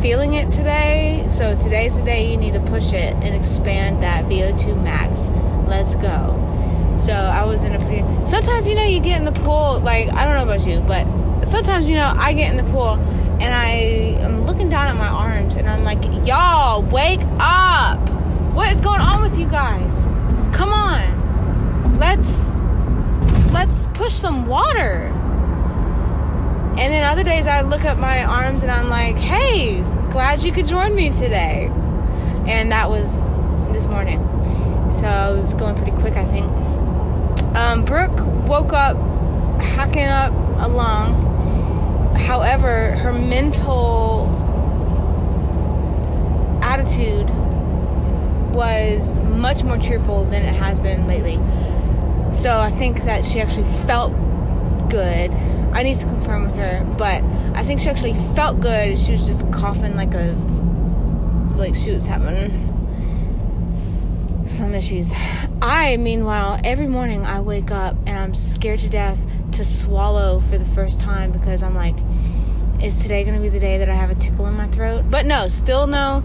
feeling it today. So today's the day you need to push it and expand that VO2 max. Let's go. So I was in a pretty. Sometimes, you know, you get in the pool, like, I don't know about you, but sometimes, you know, I get in the pool and I am looking down at my arms and I'm like, y'all, wake up. What is going on with you guys? Come on. Let's let's push some water. And then other days I look at my arms and I'm like, hey, glad you could join me today. And that was this morning. So I was going pretty quick, I think. Um, Brooke woke up hacking up along. However, her mental attitude was much more cheerful than it has been lately. So I think that she actually felt good. I need to confirm with her, but I think she actually felt good. She was just coughing like a like she was having some issues. I, meanwhile, every morning I wake up and I'm scared to death to swallow for the first time because I'm like, is today going to be the day that I have a tickle in my throat? But no, still no.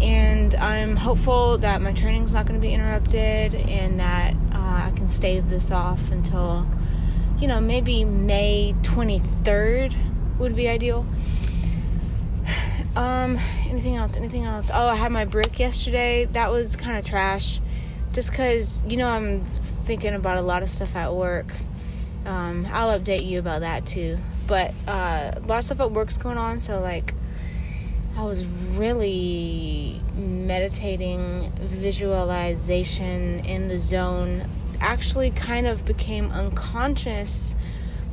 And I'm hopeful that my training's not going to be interrupted and that uh, I can stave this off until, you know, maybe May 23rd would be ideal. Um, anything else? Anything else? Oh, I had my brick yesterday. That was kind of trash. Just because, you know, I'm thinking about a lot of stuff at work. Um, I'll update you about that too. But uh, a lot of stuff at work's going on, so like, I was really meditating, visualization in the zone. Actually, kind of became unconscious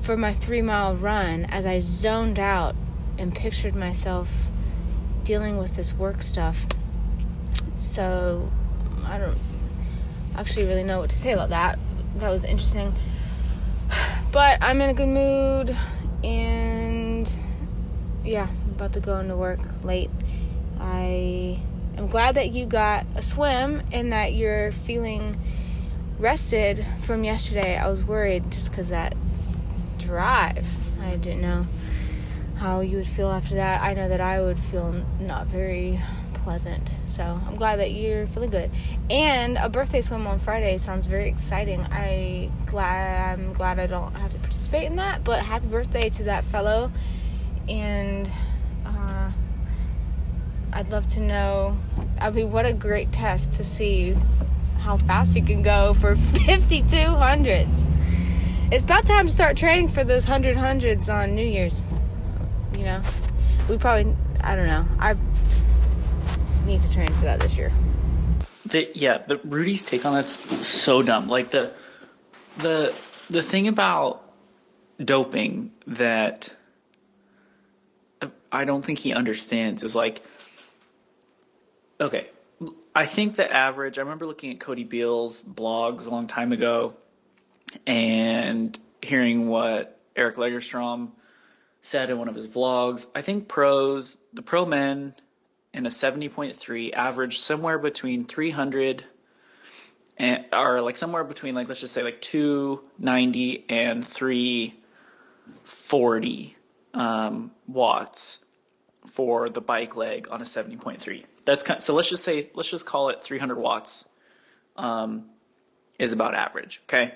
for my three mile run as I zoned out and pictured myself dealing with this work stuff. So, I don't actually really know what to say about that. That was interesting. But I'm in a good mood and yeah, I'm about to go into work late. I am glad that you got a swim and that you're feeling rested from yesterday. I was worried just because that drive. I didn't know how you would feel after that. I know that I would feel not very pleasant. So I'm glad that you're feeling good. And a birthday swim on Friday sounds very exciting. I glad I'm glad I don't have to participate in that. But happy birthday to that fellow. And uh, I'd love to know. I mean, what a great test to see how fast you can go for 5200s. It's about time to start training for those hundred hundreds on New Year's you know? We probably i don't know. I need to train for that this year. The, yeah but rudy's take on that's so dumb. Like the the the thing about doping that i don't think he understands is like okay i think the average i remember looking at cody beals' blogs a long time ago and hearing what eric lagerstrom said in one of his vlogs. I think pros, the pro men in a 70.3 average somewhere between 300 and are like somewhere between like let's just say like 290 and 340 um, watts for the bike leg on a 70.3. That's kind of, so let's just say let's just call it 300 watts um, is about average. Okay.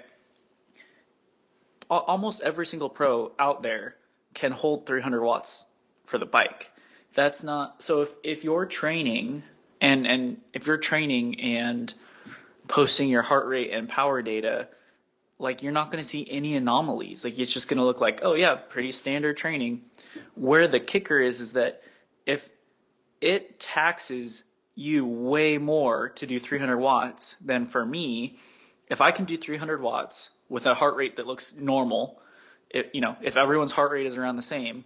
Almost every single pro out there can hold 300 watts for the bike. That's not so if if you're training and and if you're training and posting your heart rate and power data like you're not going to see any anomalies like it's just going to look like oh yeah pretty standard training where the kicker is is that if it taxes you way more to do 300 watts than for me if i can do 300 watts with a heart rate that looks normal if, you know, if everyone's heart rate is around the same,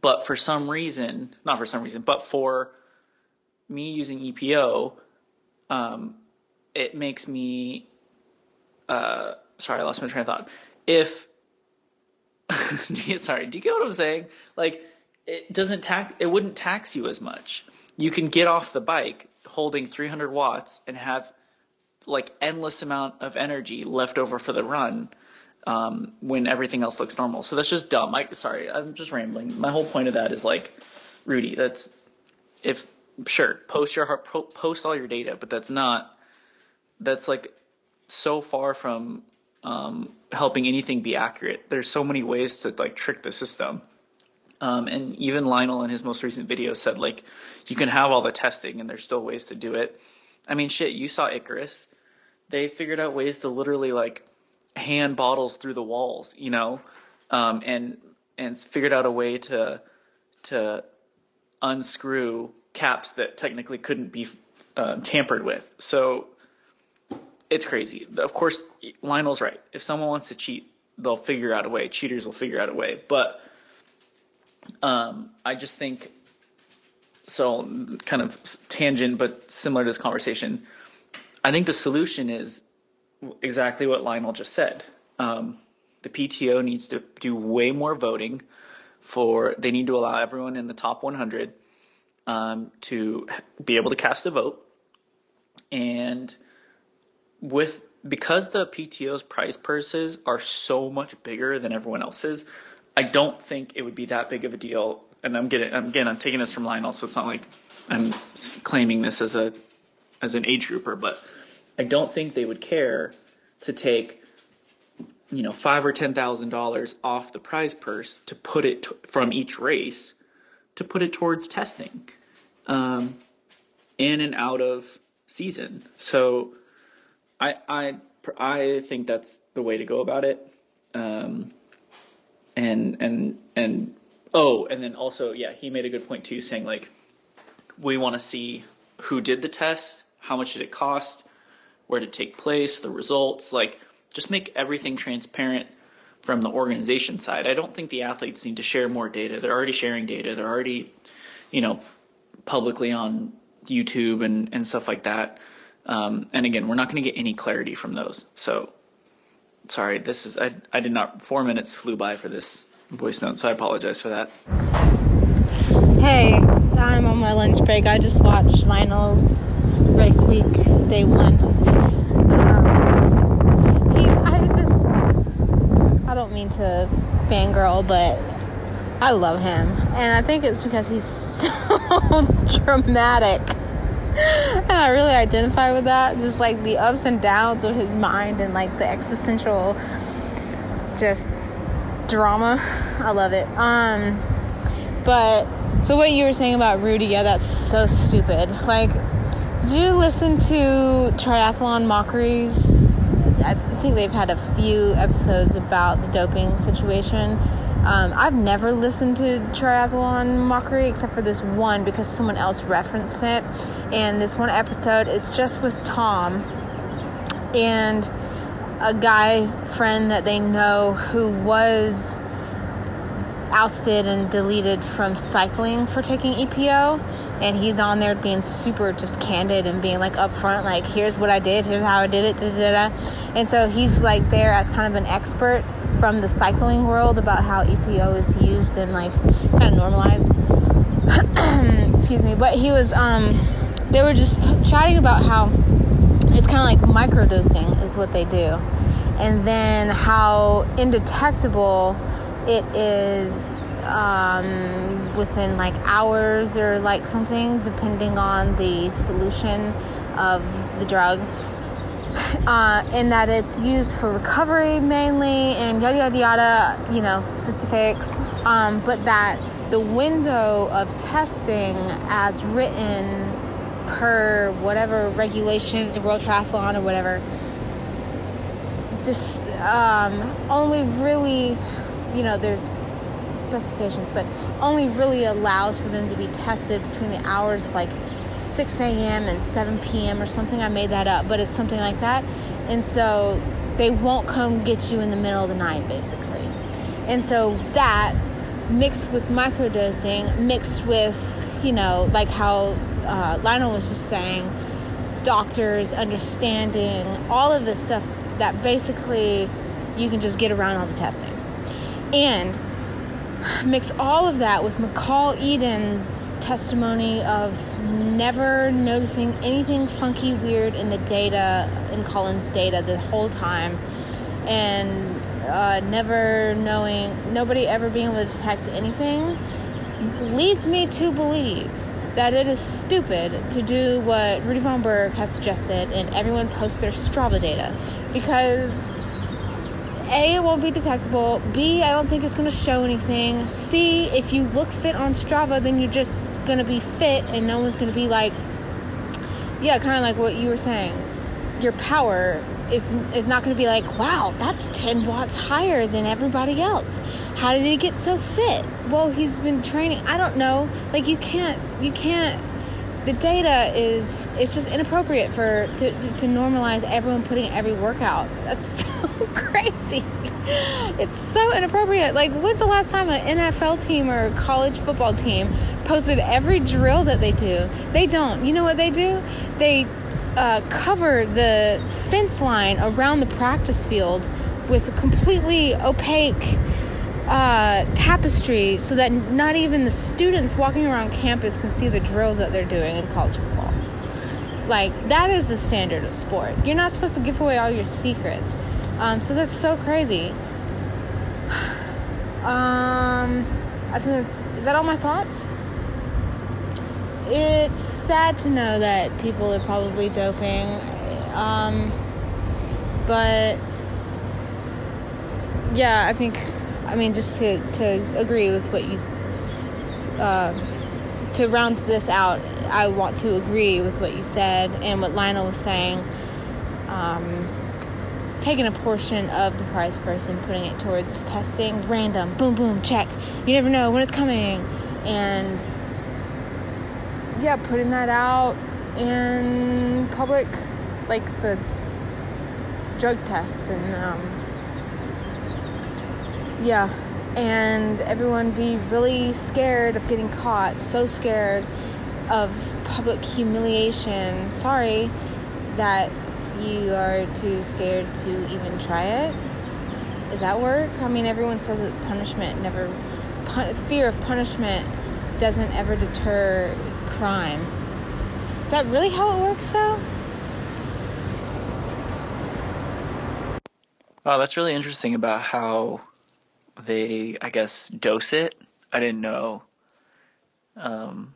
but for some reason, not for some reason, but for me using EPO, um, it makes me, uh, sorry, I lost my train of thought. If, sorry, do you get what I'm saying? Like, it doesn't tax it wouldn't tax you as much. You can get off the bike holding 300 watts and have like endless amount of energy left over for the run um, when everything else looks normal. So that's just dumb. I sorry, I'm just rambling. My whole point of that is like, Rudy, that's if sure post your post all your data, but that's not that's like so far from um, helping anything be accurate. There's so many ways to like trick the system. Um, and even Lionel in his most recent video said like you can have all the testing and there's still ways to do it. I mean, shit, you saw Icarus. They figured out ways to literally like hand bottles through the walls, you know, um, and and figured out a way to to unscrew caps that technically couldn't be uh, tampered with. So it's crazy. Of course, Lionel's right. If someone wants to cheat, they'll figure out a way. Cheaters will figure out a way. But um, I just think so. Kind of tangent, but similar to this conversation. I think the solution is exactly what Lionel just said. Um, the PTO needs to do way more voting. For they need to allow everyone in the top 100 um, to be able to cast a vote, and with because the PTO's prize purses are so much bigger than everyone else's, I don't think it would be that big of a deal. And I'm getting, I'm, again, I'm taking this from Lionel, so it's not like I'm claiming this as a, as an age grouper, but I don't think they would care to take, you know, five or ten thousand dollars off the prize purse to put it t- from each race to put it towards testing, um, in and out of season. So, I I I think that's the way to go about it. Um, and and and oh, and then also yeah, he made a good point too, saying like we want to see who did the test, how much did it cost, where did it take place, the results, like just make everything transparent from the organization side. I don't think the athletes need to share more data. They're already sharing data. They're already, you know, publicly on YouTube and, and stuff like that. Um, and again, we're not going to get any clarity from those. So sorry, this is I I did not four minutes flew by for this voice note, so I apologize for that. Hey, I'm on my lunch break. I just watched Lionel's race week, day one. Um, he, I just, I don't mean to fangirl, but I love him, and I think it's because he's so dramatic and I really identify with that. Just like the ups and downs of his mind and like the existential just drama. I love it. Um but so what you were saying about Rudy, yeah, that's so stupid. Like did you listen to Triathlon Mockeries? I think they've had a few episodes about the doping situation. Um, I've never listened to Triathlon Mockery except for this one because someone else referenced it. And this one episode is just with Tom and a guy friend that they know who was ousted and deleted from cycling for taking EPO. And he's on there being super just candid and being like upfront, like, here's what I did, here's how I did it, da, da, da. And so he's like there as kind of an expert from the cycling world about how EPO is used and like kind of normalized. Excuse me, but he was, um, they were just t- chatting about how it's kind of like microdosing is what they do. And then how indetectable it is um, within like hours or like something, depending on the solution of the drug. Uh, and that it's used for recovery mainly and yada yada yada, you know, specifics. Um, but that the window of testing as written per whatever regulation, the World Triathlon or whatever, just um, only really you know, there's specifications, but only really allows for them to be tested between the hours of like 6 a.m. and 7 p.m. or something. I made that up, but it's something like that. And so they won't come get you in the middle of the night, basically. And so that mixed with microdosing, mixed with, you know, like how uh, Lionel was just saying, doctors understanding all of this stuff that basically you can just get around all the testing. And mix all of that with McCall Eden's testimony of never noticing anything funky, weird in the data, in Collin's data the whole time, and uh, never knowing, nobody ever being able to detect anything, leads me to believe that it is stupid to do what Rudy Von Berg has suggested and everyone post their Strava data. Because a, it won't be detectable. B, I don't think it's going to show anything. C, if you look fit on Strava, then you're just going to be fit and no one's going to be like, yeah, kind of like what you were saying. Your power is is not going to be like, wow, that's 10 watts higher than everybody else. How did he get so fit? Well, he's been training. I don't know. Like you can't you can't the data is it's just inappropriate for to, to normalize everyone putting every workout. That's so crazy. It's so inappropriate. Like when's the last time an NFL team or college football team posted every drill that they do? They don't. You know what they do? They uh, cover the fence line around the practice field with completely opaque uh, tapestry so that not even the students walking around campus can see the drills that they're doing in college football. Like, that is the standard of sport. You're not supposed to give away all your secrets. Um, so that's so crazy. Um, I think, is that all my thoughts? It's sad to know that people are probably doping. Um, but yeah, I think I mean, just to, to agree with what you, uh, to round this out, I want to agree with what you said and what Lionel was saying. Um, taking a portion of the price person, putting it towards testing, random, boom, boom, check. You never know when it's coming. And yeah, putting that out in public, like the drug tests and, um, yeah, and everyone be really scared of getting caught, so scared of public humiliation. Sorry that you are too scared to even try it. Does that work? I mean, everyone says that punishment never, pun- fear of punishment doesn't ever deter crime. Is that really how it works, though? Wow, that's really interesting about how they, I guess, dose it. I didn't know um,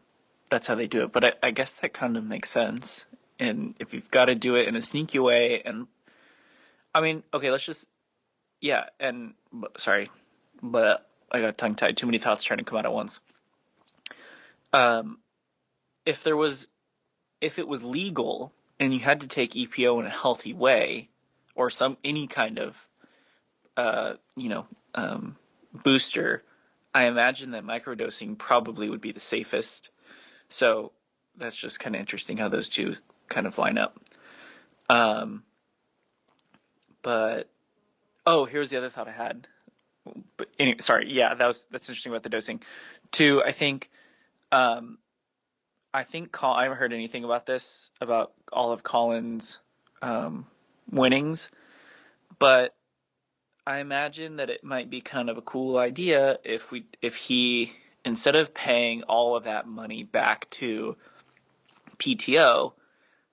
that's how they do it, but I, I guess that kind of makes sense. And if you've got to do it in a sneaky way, and I mean, okay, let's just, yeah, and sorry, but I got tongue tied. Too many thoughts trying to come out at once. Um, if there was, if it was legal and you had to take EPO in a healthy way, or some any kind of, uh, you know, um, booster, I imagine that microdosing probably would be the safest. So that's just kind of interesting how those two kind of line up. Um, but oh, here's the other thought I had. But anyway, sorry, yeah, that was that's interesting about the dosing. Two, I think, um, I think Col- I haven't heard anything about this about all of Collin's um, winnings, but I imagine that it might be kind of a cool idea if we if he instead of paying all of that money back to PTO,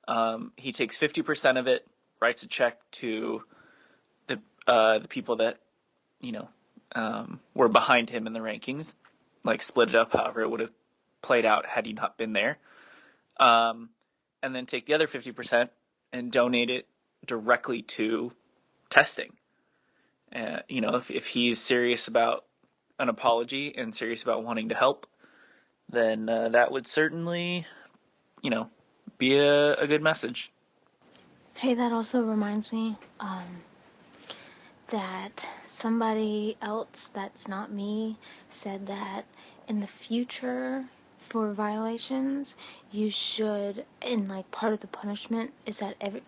um, he takes fifty percent of it, writes a check to the uh, the people that you know um, were behind him in the rankings, like split it up however it would have played out had he not been there, um, and then take the other fifty percent and donate it directly to testing uh, you know, if, if he's serious about an apology and serious about wanting to help, then uh, that would certainly, you know, be a, a good message. Hey, that also reminds me um, that somebody else that's not me said that in the future for violations, you should, and like part of the punishment is that every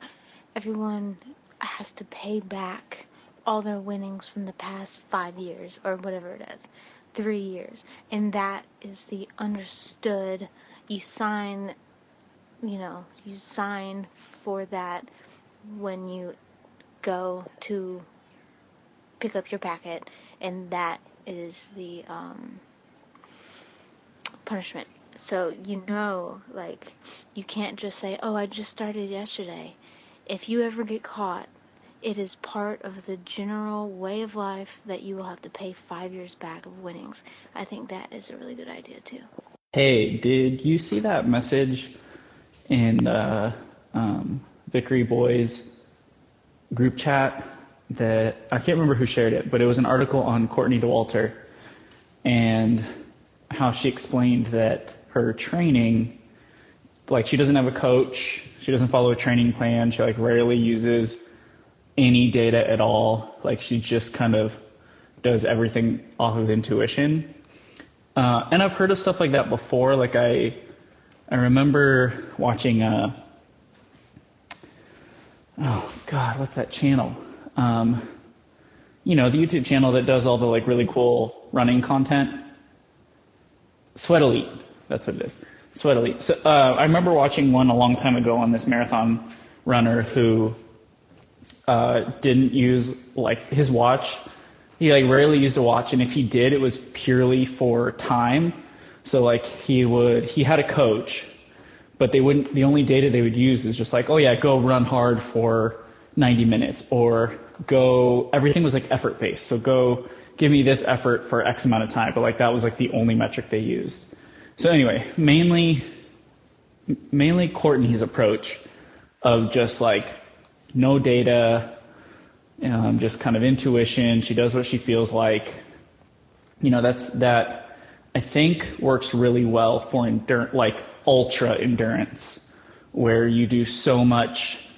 everyone has to pay back all their winnings from the past five years or whatever it is, three years. And that is the understood, you sign, you know, you sign for that when you go to pick up your packet, and that is the um, punishment. So you know, like, you can't just say, "Oh, I just started yesterday." If you ever get caught, it is part of the general way of life that you will have to pay five years back of winnings. I think that is a really good idea too. Hey, did you see that message in the um, Vickery Boys group chat? That I can't remember who shared it, but it was an article on Courtney Dauwalter and how she explained that her training, like she doesn't have a coach, she doesn't follow a training plan, she like rarely uses any data at all. Like she just kind of does everything off of intuition. Uh, and I've heard of stuff like that before. Like I, I remember watching. Uh, oh God, what's that channel? Um, you know, the YouTube channel that does all the like really cool running content. Sweat Elite. That's what it is. Sweat Elite. So, uh, I remember watching one a long time ago on this marathon runner who uh, didn't use like his watch. He like rarely used a watch, and if he did, it was purely for time. So like he would, he had a coach, but they wouldn't. The only data they would use is just like, oh yeah, go run hard for 90 minutes, or go. Everything was like effort based. So go give me this effort for X amount of time. But like that was like the only metric they used. So anyway, mainly, mainly Courtney's approach of just like no data, um, just kind of intuition. She does what she feels like. You know, that's that. I think works really well for endurance, like ultra endurance, where you do so much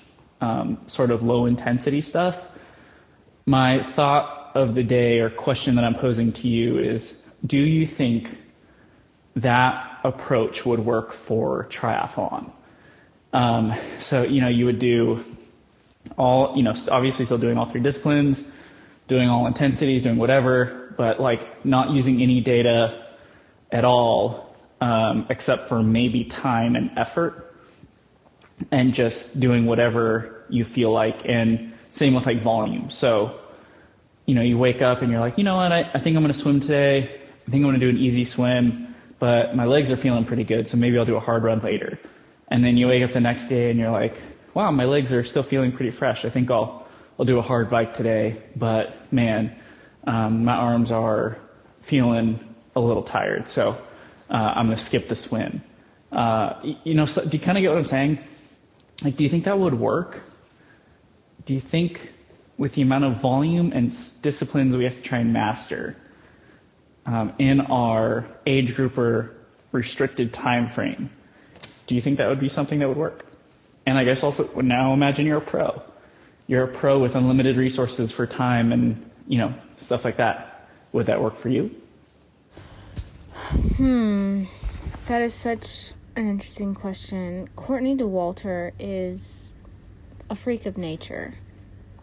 um, sort of low intensity stuff. My thought of the day or question that I'm posing to you is: Do you think that approach would work for triathlon? Um, so you know, you would do all, you know, obviously still doing all three disciplines, doing all intensities, doing whatever, but like not using any data at all, um, except for maybe time and effort, and just doing whatever you feel like. And same with like volume. So, you know, you wake up and you're like, you know what, I, I think I'm going to swim today. I think I'm going to do an easy swim, but my legs are feeling pretty good, so maybe I'll do a hard run later. And then you wake up the next day and you're like, wow, my legs are still feeling pretty fresh. I think I'll, I'll do a hard bike today, but man, um, my arms are feeling a little tired, so uh, I'm going to skip the swim. Uh, you know, so, do you kind of get what I'm saying? Like, do you think that would work? Do you think with the amount of volume and disciplines we have to try and master um, in our age group or restricted time frame, do you think that would be something that would work? And I guess also now imagine you're a pro. You're a pro with unlimited resources for time and, you know, stuff like that. Would that work for you? Hmm. That is such an interesting question. Courtney Dauwalter is a freak of nature.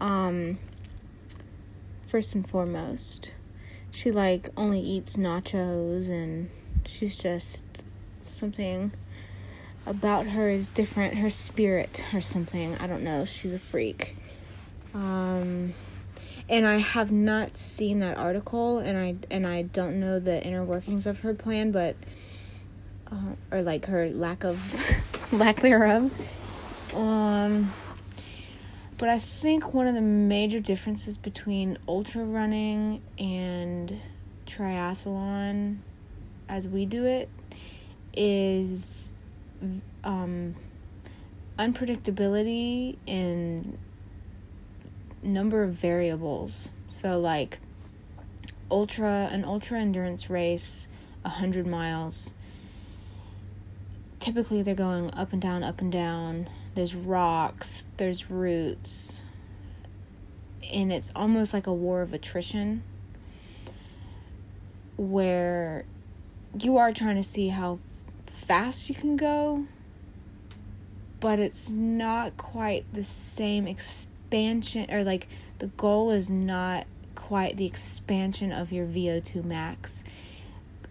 Um, first and foremost, she like only eats nachos and she's just something about her is different. Her spirit or something. I don't know. She's a freak. Um, and I have not seen that article, and I and I don't know the inner workings of her plan, but uh, or like her lack of lack thereof. Um, but I think one of the major differences between ultra running and triathlon, as we do it, is um, unpredictability in number of variables. So like ultra an ultra endurance race, hundred miles. Typically they're going up and down, up and down. There's rocks, there's roots, and it's almost like a war of attrition where you are trying to see how fast you can go, but it's not quite the same expansion, or like the goal is not quite the expansion of your VO2 max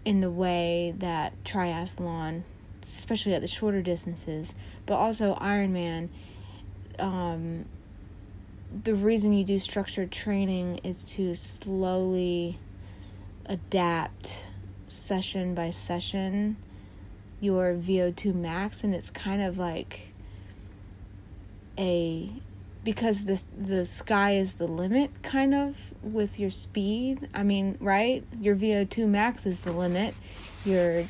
in the way that triathlon, especially at the shorter distances, but also Ironman. Um, the reason you do structured training is to slowly adapt session by session your VO2 max and it's kind of like a because the the sky is the limit kind of with your speed. I mean, right? Your VO2 max is the limit. Your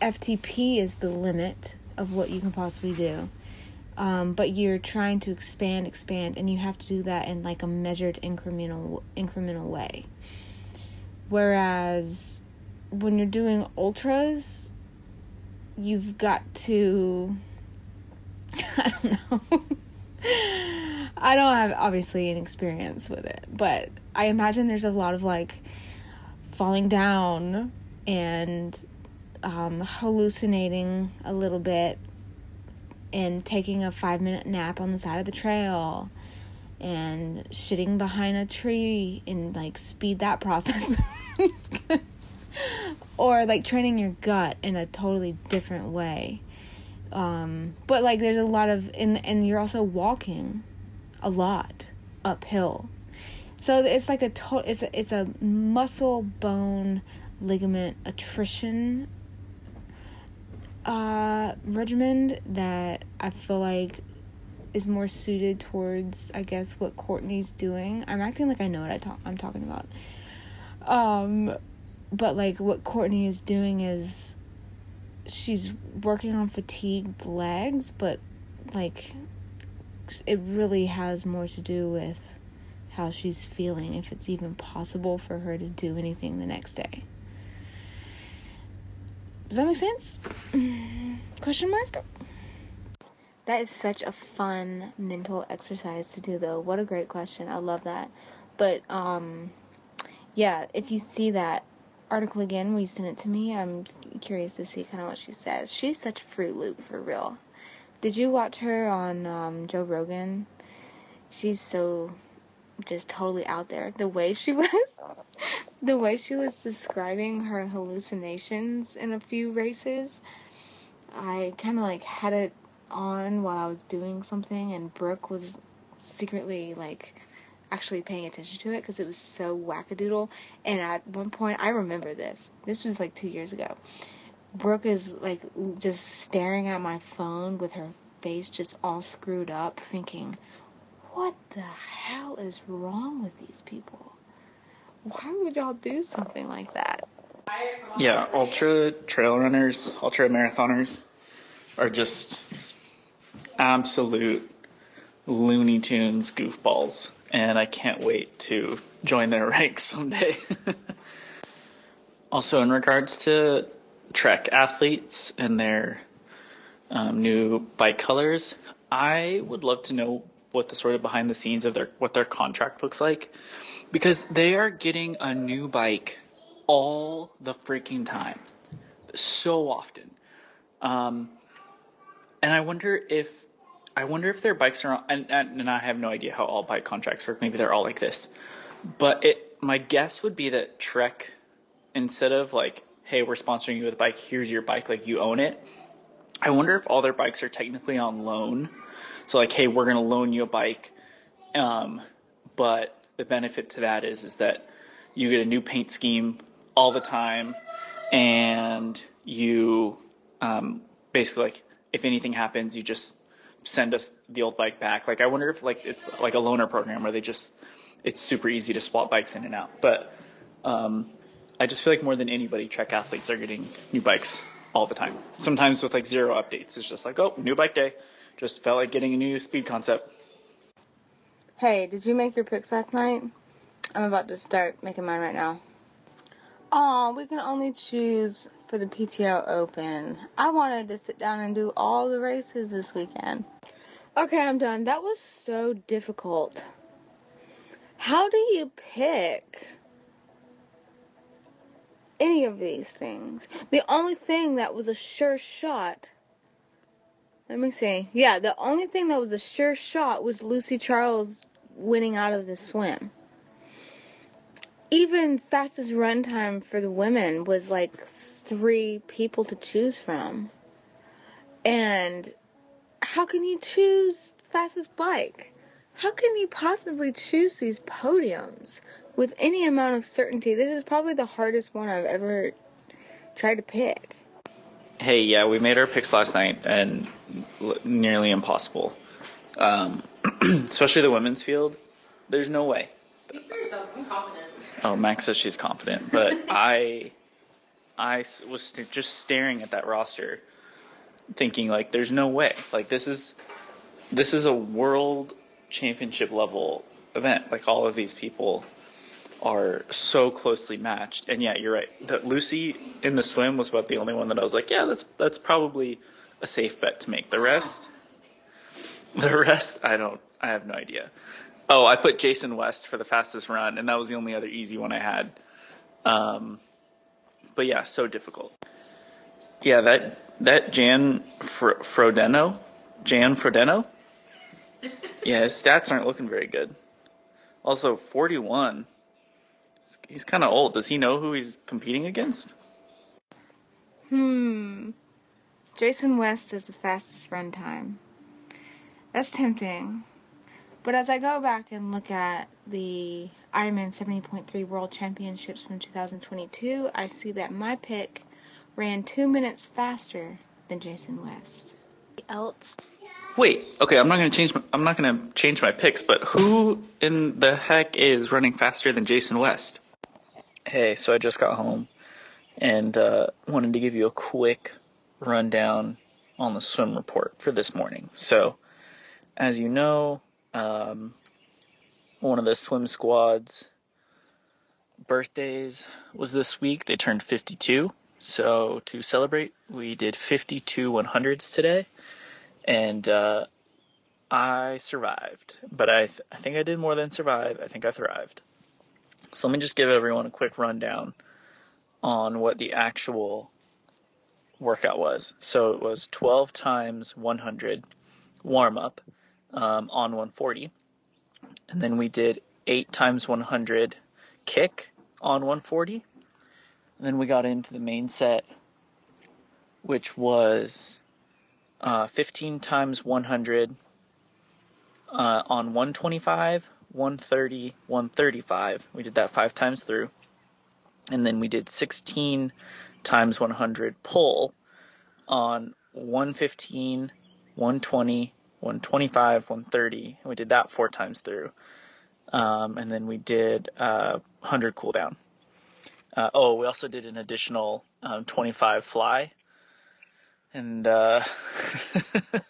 FTP is the limit of what you can possibly do. Um, but you're trying to expand, expand, and you have to do that in like a measured incremental incremental way. Whereas when you're doing ultras, you've got to I don't know. I don't have obviously an experience with it, but I imagine there's a lot of like falling down and um, hallucinating a little bit and taking a five minute nap on the side of the trail and shitting behind a tree and like speed that process. Or like training your gut in a totally different way. Um, but like there's a lot of and and you're also walking a lot uphill. So it's like a to- it's a, it's a muscle bone ligament attrition uh regimen that I feel like is more suited towards I guess what Courtney's doing. I'm acting like I know what I talk I'm talking about. Um but like what Courtney is doing is she's working on fatigued legs, but like it really has more to do with how she's feeling if it's even possible for her to do anything the next day. Does that make sense? Question mark? That is such a fun mental exercise to do though. What a great question. I love that. But um yeah, if you see that article again will you send it to me? I'm curious to see kind of what she says. She's such a Fruit Loop for real. Did you watch her on um, Joe Rogan? She's so just totally out there. The way she was, the way she was describing her hallucinations in a few races, I kind of like had it on while I was doing something, and Brooke was secretly like actually paying attention to it because it was so wackadoodle. And at one point, I remember this. This was like two years ago. Brooke is like just staring at my phone with her face just all screwed up, thinking, what the hell is wrong with these people? Why would y'all do something like that? Yeah, ultra trail runners, ultra marathoners are just absolute Looney Tunes goofballs and I can't wait to join their ranks someday. also, in regards to Trek athletes and their um, new bike colors, I would love to know what the sort of behind the scenes of their what their contract looks like because they are getting a new bike all the freaking time, so often. Um, and I wonder if I wonder if their bikes are on, and, and I have no idea how all bike contracts work. Maybe they're all like this, but it. My guess would be that Trek, instead of like, hey, we're sponsoring you with a bike, here's your bike, like you own it. I wonder if all their bikes are technically on loan. So like, hey, we're gonna loan you a bike, um, but the benefit to that is is that you get a new paint scheme all the time, and you um, basically like if anything happens, you just send us the old bike back. Like I wonder if like it's like a loaner program where they just it's super easy to swap bikes in and out. But um, I just feel like more than anybody, Trek athletes are getting new bikes all the time. Sometimes with like zero updates, it's just like oh new bike day. Just felt like getting a new speed concept. Hey, did you make your picks last night? I'm about to start making mine right now. Oh, we can only choose for the PTO Open. I wanted to sit down and do all the races this weekend. Okay, I'm done. That was so difficult. How do you pick any of these things? The only thing that was a sure shot. Let me see. Yeah, the only thing that was a sure shot was Lucy Charles winning out of the swim. Even fastest run time for the women was like three people to choose from. And how can you choose fastest bike? How can you possibly choose these podiums? with any amount of certainty. This is probably the hardest one I've ever tried to pick. Hey, yeah, we made our picks last night and l- nearly impossible. Um, especially the women's field. There's no way. Speak for yourself. I'm confident. Oh, Max says she's confident, but I, I was st- just staring at that roster, thinking like, there's no way. Like this is, this is a world championship level event. Like all of these people are so closely matched. And yeah, you're right. That Lucy in the swim was about the only one that I was like, yeah, that's that's probably a safe bet to make. The rest, the rest, I don't. I have no idea. Oh, I put Jason West for the fastest run, and that was the only other easy one I had. Um, but yeah, so difficult. Yeah, that that Jan Fro- Frodeno, Jan Frodeno. Yeah, his stats aren't looking very good. Also, 41. He's kind of old. Does he know who he's competing against? Hmm. Jason West is the fastest run time. That's tempting. But as I go back and look at the Ironman 70.3 World Championships from 2022, I see that my pick ran two minutes faster than Jason West. Else, Wait, okay, I'm not gonna change. My, I'm not gonna change my picks. But who in the heck is running faster than Jason West? Hey, so I just got home and uh, wanted to give you a quick rundown on the swim report for this morning. So, as you know, um, one of the swim squad's birthdays was this week. They turned 52. So, to celebrate, we did 52 100s today. And uh, I survived. But I, th- I think I did more than survive. I think I thrived. So, let me just give everyone a quick rundown on what the actual workout was. So, it was 12 times 100 warm up um, on 140. And then we did 8 times 100 kick on 140. And then we got into the main set, which was uh, 15 times 100 uh, on 125, 130, 135. We did that five times through. And then we did 16 times 100 pull on 115, 120, 125, 130. And we did that four times through. Um, and then we did uh, 100 cool down. Uh, oh, we also did an additional um, 25 fly. And uh,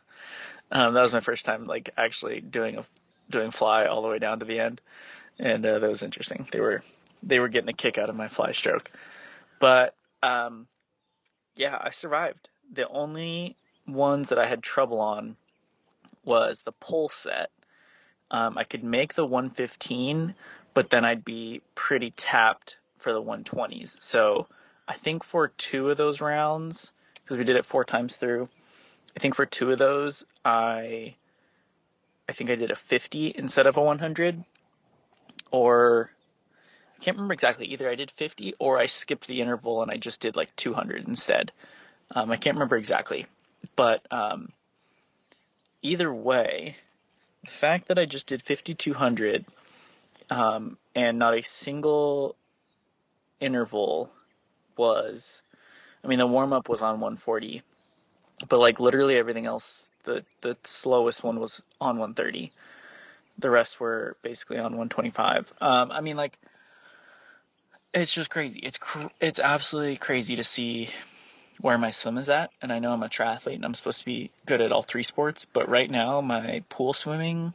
um, that was my first time, like actually doing a doing fly all the way down to the end, and uh, that was interesting. They were they were getting a kick out of my fly stroke, but um, yeah, I survived. The only ones that I had trouble on was the pull set. Um, I could make the 115, but then I'd be pretty tapped for the 120s. So I think for two of those rounds, because we did it four times through, I think for two of those, I I think I did a 50 instead of a 100, or I can't remember exactly. Either I did 50 or I skipped the interval and I just did like 200 instead. Um, I can't remember exactly, but um, either way, the fact that I just did 5200 um, and not a single interval was, I mean, the warm up was on 140, but like literally everything else, the the slowest one was on 130. The rest were basically on 125. Um, I mean, like, it's just crazy. It's cr- it's absolutely crazy to see where my swim is at. And I know I'm a triathlete and I'm supposed to be good at all three sports, but right now my pool swimming,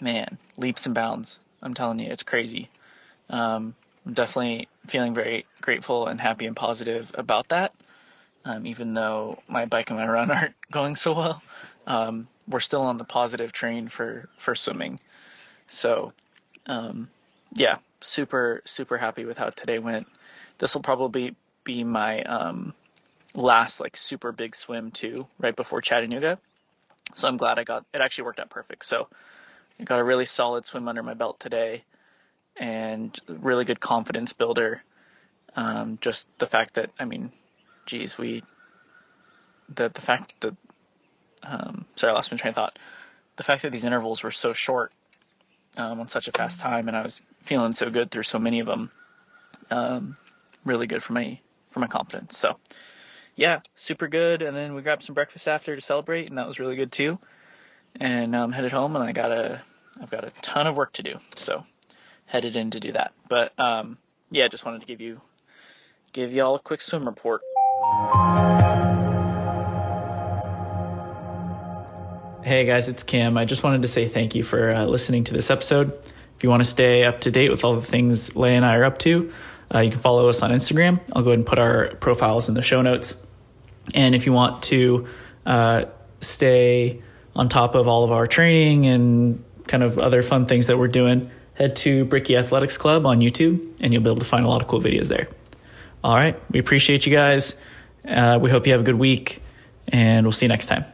man, leaps and bounds. I'm telling you, it's crazy. Um, I'm definitely feeling very grateful and happy and positive about that. Um, even though my bike and my run aren't going so well, um, we're still on the positive train for for swimming. So, um, yeah, super super happy with how today went. This will probably be my um, last like super big swim too, right before Chattanooga. So I'm glad I got it. Actually worked out perfect. So I got a really solid swim under my belt today, and really good confidence builder. Um, just the fact that I mean, geez, we the the fact that um, sorry, I lost my train of thought. The fact that these intervals were so short um, on such a fast time, and I was feeling so good through so many of them. Um, really good for my for my confidence. So yeah, super good. And then we grabbed some breakfast after to celebrate, and that was really good too. And I'm headed home, and I got a I've got a ton of work to do, so headed in to do that. But um, yeah, just wanted to give you give y'all a quick swim report. Hey guys, it's Cam. I just wanted to say thank you for uh, listening to this episode. If you want to stay up to date with all the things Leigh and I are up to, uh, you can follow us on Instagram. I'll go ahead and put our profiles in the show notes. And if you want to uh, stay on top of all of our training and kind of other fun things that we're doing, head to Brickie Athletics Club on YouTube and you'll be able to find a lot of cool videos there. All right. We appreciate you guys. Uh, we hope you have a good week and we'll see you next time.